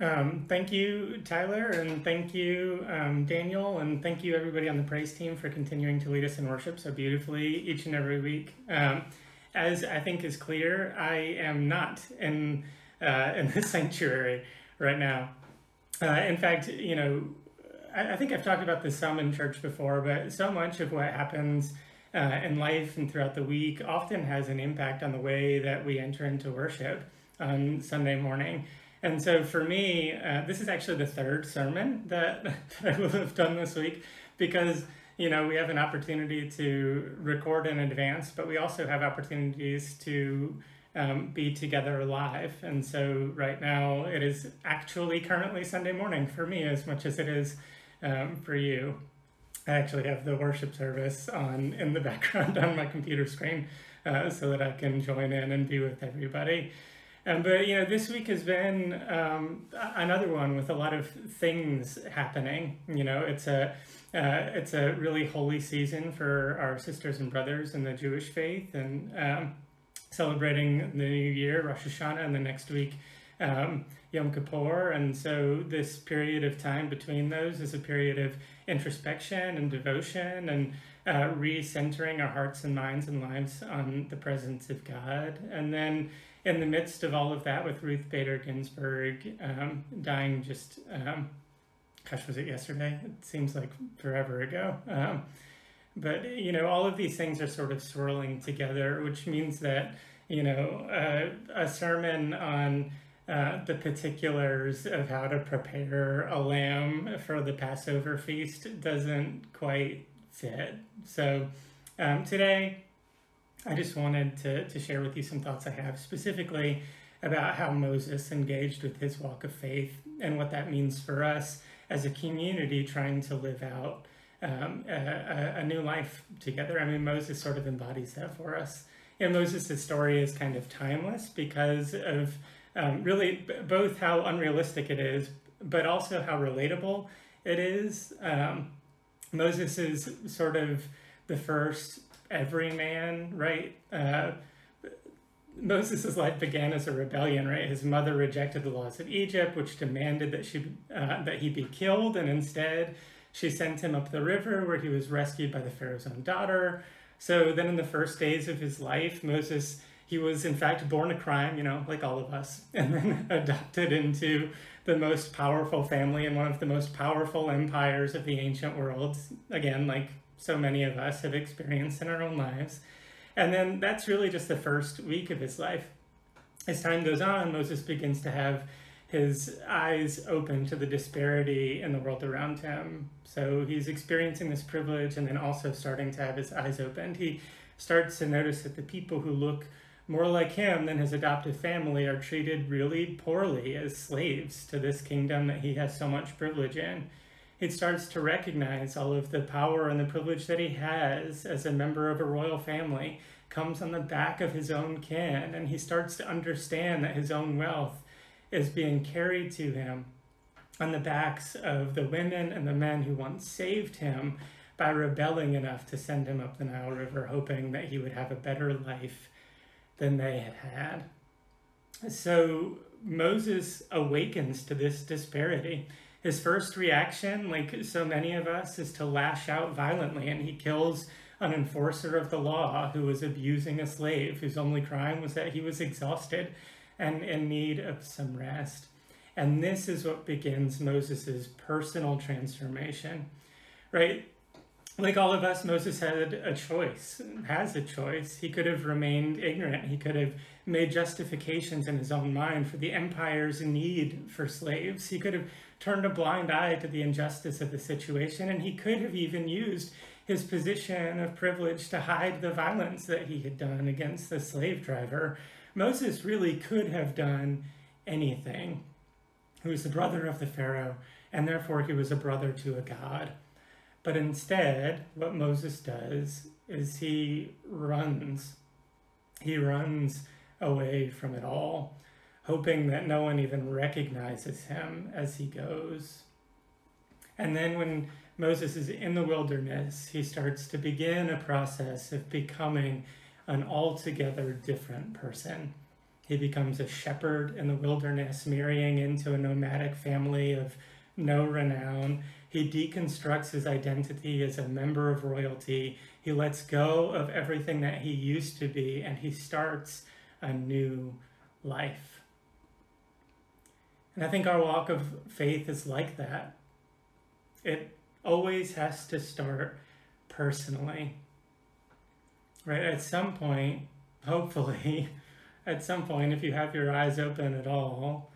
Um, thank you, Tyler, and thank you, um, Daniel, and thank you, everybody on the praise team, for continuing to lead us in worship so beautifully each and every week. Um, as I think is clear, I am not in uh, in the sanctuary right now. Uh, in fact, you know, I, I, think I've talked about this some in church before, but so much of what happens uh, in life and throughout the week often has an impact on the way that we enter into worship on Sunday morning. And so for me, uh, this is actually the third sermon that, that I will have done this week because, you know, we have an opportunity to record in advance, but we also have opportunities to um, be together live. And so right now it is actually currently Sunday morning for me as much as it is um, for you. I actually have the worship service on in the background on my computer screen uh, so that I can join in and be with everybody. Um, but you know, this week has been um, another one with a lot of things happening. You know, it's a uh, it's a really holy season for our sisters and brothers in the Jewish faith, and um, celebrating the new year, Rosh Hashanah, and the next week, um, Yom Kippur. And so, this period of time between those is a period of introspection and devotion and uh, recentering our hearts and minds and lives on the presence of God. And then in the midst of all of that, with Ruth Bader Ginsburg um, dying just, um, gosh, was it yesterday? It seems like forever ago. Um, but, you know, all of these things are sort of swirling together, which means that, you know, uh, a sermon on uh, the particulars of how to prepare a lamb for the Passover feast doesn't quite fit. So um, today, I just wanted to, to share with you some thoughts I have specifically about how Moses engaged with his walk of faith and what that means for us as a community trying to live out um, a, a, new life together. I mean, Moses sort of embodies that for us. And Moses' story is kind of timeless because of um, really b- both how unrealistic it is, but also how relatable it is. Um, Moses is sort of the first everyman, right? Uh, Moses' life began as a rebellion, right? His mother rejected the laws of Egypt, which demanded that she uh, that he be killed, and instead she sent him up the river, where he was rescued by the Pharaoh's own daughter. So then, in the first days of his life, Moses he was in fact born a crime, you know, like all of us, and then adopted into the most powerful family in one of the most powerful empires of the ancient world. Again, like so many of us have experienced in our own lives. And then that's really just the first week of his life. As time goes on, Moses begins to have his eyes open to the disparity in the world around him. So he's experiencing this privilege and then also starting to have his eyes opened. He starts to notice that the people who look more like him than his adoptive family are treated really poorly as slaves to this kingdom that he has so much privilege in he starts to recognize all of the power and the privilege that he has as a member of a royal family comes on the back of his own kin and he starts to understand that his own wealth is being carried to him on the backs of the women and the men who once saved him by rebelling enough to send him up the Nile River, hoping that he would have a better life than they had had. So Moses awakens to this disparity his first reaction, like so many of us, is to lash out violently, and he kills an enforcer of the law who was abusing a slave whose only crime was that he was exhausted and in need of some rest. And this is what begins Moses' personal transformation, right? Like all of us, Moses had a choice, has a choice. He could have remained ignorant. He could have made justifications in his own mind for the empire's need for slaves. He could have turned a blind eye to the injustice of the situation, and he could have even used his position of privilege to hide the violence that he had done against the slave driver. Moses really could have done anything. He was the brother of the Pharaoh, and therefore he was a brother to a God. But instead, what Moses does is he runs. He runs away from it all, hoping that no one even recognizes him as he goes. And then when Moses is in the wilderness, he starts to begin a process of becoming an altogether different person. He becomes a shepherd in the wilderness, marrying into a nomadic family of no renown. He deconstructs his identity as a member of royalty. He lets go of everything that he used to be and he starts a new life. And I think our walk of faith is like that. It always has to start personally. Right? At some point, hopefully, at some point, if you have your eyes open at all,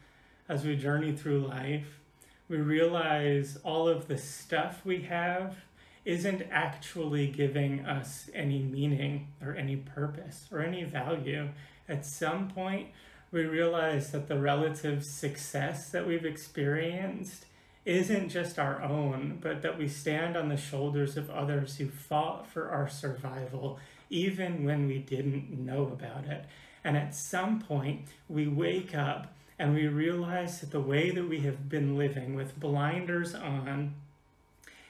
as we journey through life, we realize all of the stuff we have isn't actually giving us any meaning or any purpose or any value. At some point, we realize that the relative success that we've experienced isn't just our own, but that we stand on the shoulders of others who fought for our survival, even when we didn't know about it. And at some point, we wake up and we realize that the way that we have been living with blinders on,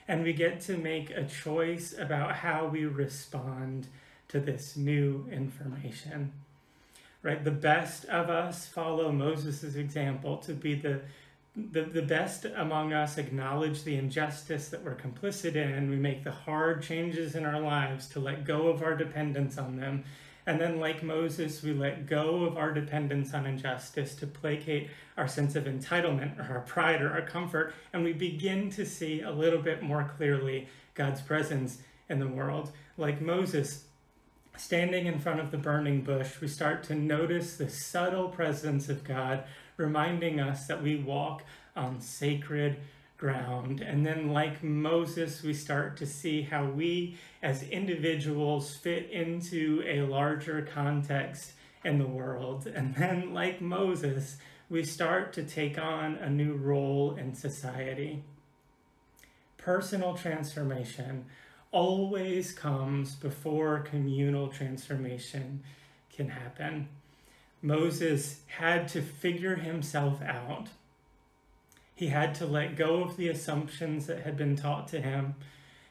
and we get to make a choice about how we respond to this new information. Right? The best of us follow Moses' example to be the the, the best among us acknowledge the injustice that we're complicit in. We make the hard changes in our lives to let go of our dependence on them. And then, like Moses, we let go of our dependence on injustice to placate our sense of entitlement or our pride or our comfort. And we begin to see a little bit more clearly God's presence in the world. Like Moses, standing in front of the burning bush, we start to notice the subtle presence of God reminding us that we walk on sacred ground. And then, like Moses, we start to see how we as individuals fit into a larger context in the world. And then, like Moses, we start to take on a new role in society. Personal transformation always comes before communal transformation can happen. Moses had to figure himself out. He had to let go of the assumptions that had been taught to him.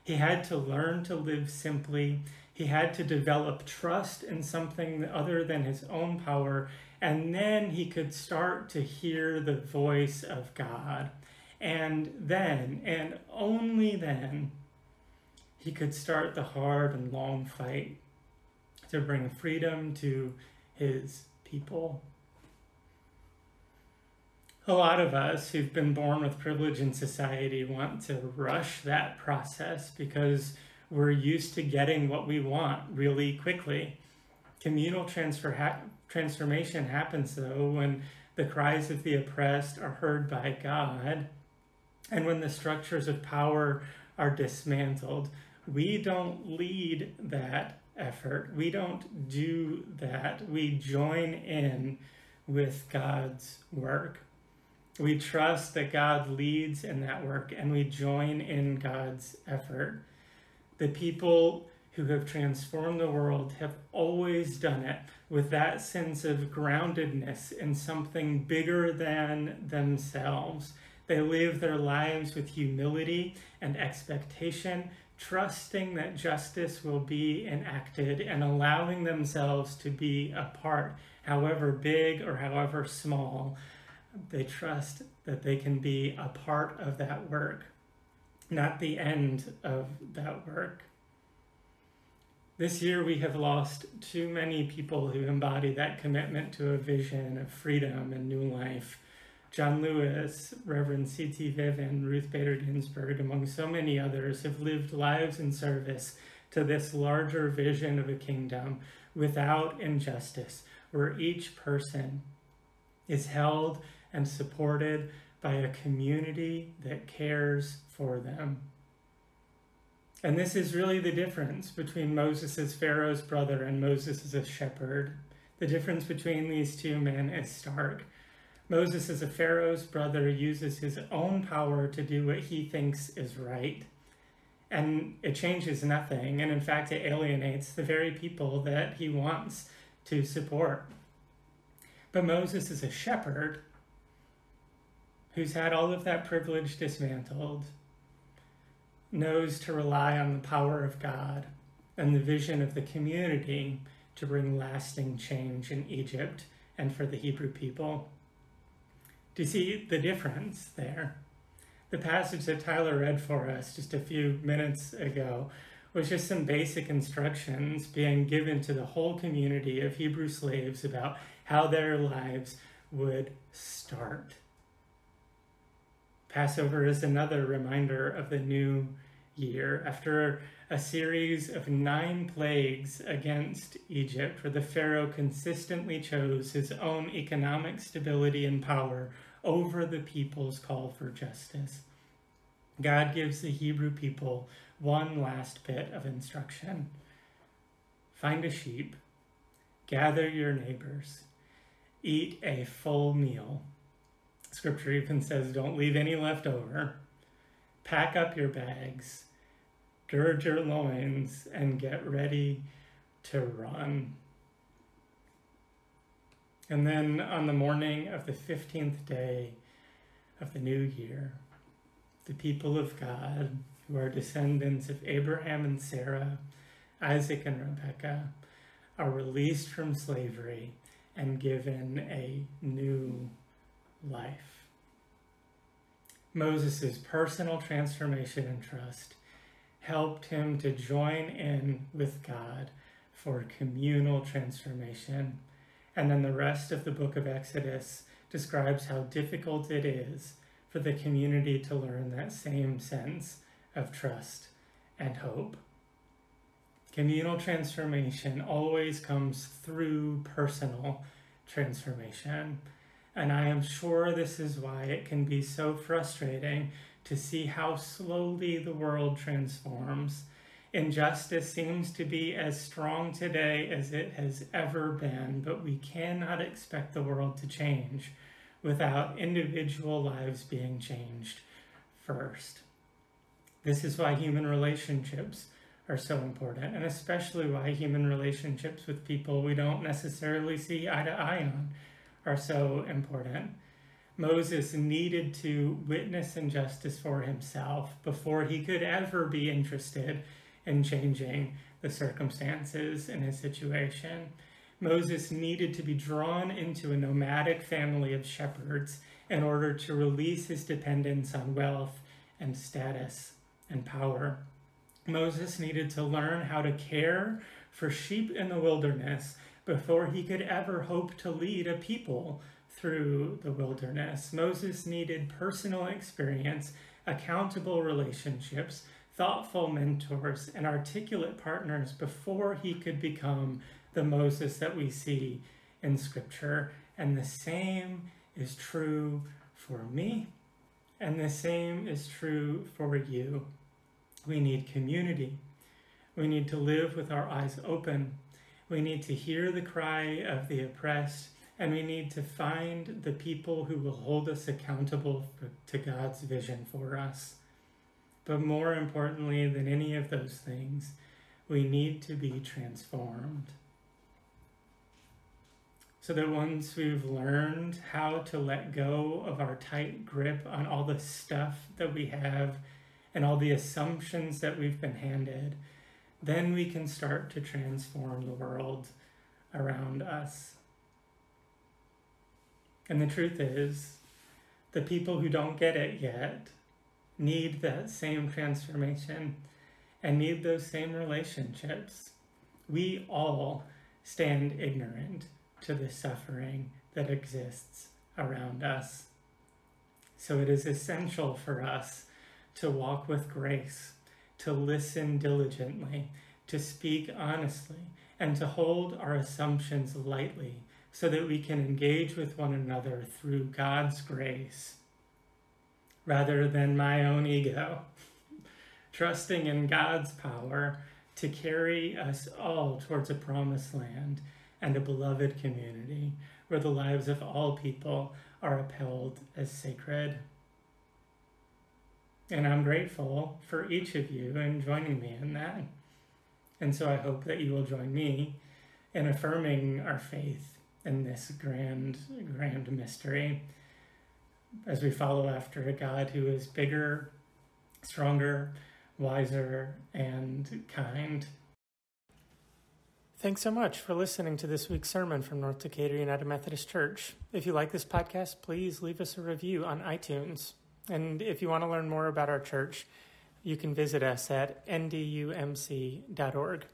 He had to learn to live simply. He had to develop trust in something other than his own power. And then he could start to hear the voice of God. And then, and only then, he could start the hard and long fight to bring freedom to his people. A lot of us who've been born with privilege in society want to rush that process because we're used to getting what we want really quickly. Communal transfer ha- transformation happens though when the cries of the oppressed are heard by God and when the structures of power are dismantled. We don't lead that effort. We don't do that. We join in with God's work. We trust that God leads in that work and we join in God's effort. The people who have transformed the world have always done it with that sense of groundedness in something bigger than themselves. They live their lives with humility and expectation trusting that justice will be enacted and allowing themselves to be a part, however big or however small, they trust that they can be a part of that work, not the end of that work. This year, we have lost too many people who embody that commitment to a vision of freedom and new life John Lewis, Reverend C.T. Vivian, Ruth Bader Ginsburg, among so many others, have lived lives in service to this larger vision of a kingdom without injustice, where each person is held and supported by a community that cares for them. And this is really the difference between Moses as Pharaoh's brother and Moses as a shepherd. The difference between these two men is stark. Moses, as a Pharaoh's brother, uses his own power to do what he thinks is right. And it changes nothing. And in fact, it alienates the very people that he wants to support. But Moses is a shepherd who's had all of that privilege dismantled, knows to rely on the power of God and the vision of the community to bring lasting change in Egypt and for the Hebrew people. Do you see the difference there? The passage that Tyler read for us just a few minutes ago was just some basic instructions being given to the whole community of Hebrew slaves about how their lives would start. Passover is another reminder of the new year. After a series of nine plagues against Egypt, where the Pharaoh consistently chose his own economic stability and power over the people's call for justice. God gives the Hebrew people one last bit of instruction find a sheep, gather your neighbors, eat a full meal. Scripture even says, don't leave any left over. Pack up your bags gird your loins and get ready to run. And then on the morning of the 15th day of the new year, the people of God, who are descendants of Abraham and Sarah, Isaac and Rebekah, are released from slavery and given a new life. Moses' personal transformation and trust helped him to join in with God for communal transformation. And then the rest of the book of Exodus describes how difficult it is for the community to learn that same sense of trust and hope. Communal transformation always comes through personal transformation. And I am sure this is why it can be so frustrating to see how slowly the world transforms. Injustice seems to be as strong today as it has ever been, but we cannot expect the world to change without individual lives being changed first. This is why human relationships are so important, and especially why human relationships with people we don't necessarily see eye to eye on are so important. Moses needed to witness injustice for himself before he could ever be interested in changing the circumstances in his situation. Moses needed to be drawn into a nomadic family of shepherds in order to release his dependence on wealth and status and power. Moses needed to learn how to care for sheep in the wilderness before he could ever hope to lead a people through the wilderness. Moses needed personal experience, accountable relationships, thoughtful mentors, and articulate partners before he could become the Moses that we see in Scripture. And the same is true for me, and the same is true for you. We need community. We need to live with our eyes open. We need to hear the cry of the oppressed and we need to find the people who will hold us accountable for, to God's vision for us. But more importantly than any of those things, we need to be transformed. So that once we've learned how to let go of our tight grip on all the stuff that we have and all the assumptions that we've been handed, then we can start to transform the world around us. And the truth is, the people who don't get it yet need that same transformation and need those same relationships. We all stand ignorant to the suffering that exists around us. So it is essential for us to walk with grace, to listen diligently, to speak honestly, and to hold our assumptions lightly so that we can engage with one another through God's grace rather than my own ego, trusting in God's power to carry us all towards a promised land and a beloved community where the lives of all people are upheld as sacred. And I'm grateful for each of you and joining me in that. And so I hope that you will join me in affirming our faith in this grand, grand mystery as we follow after a God who is bigger, stronger, wiser, and kind. Thanks so much for listening to this week's sermon from North Decatur United Methodist Church. If you like this podcast, please leave us a review on iTunes. And if you want to learn more about our church, you can visit us at ndumc.org.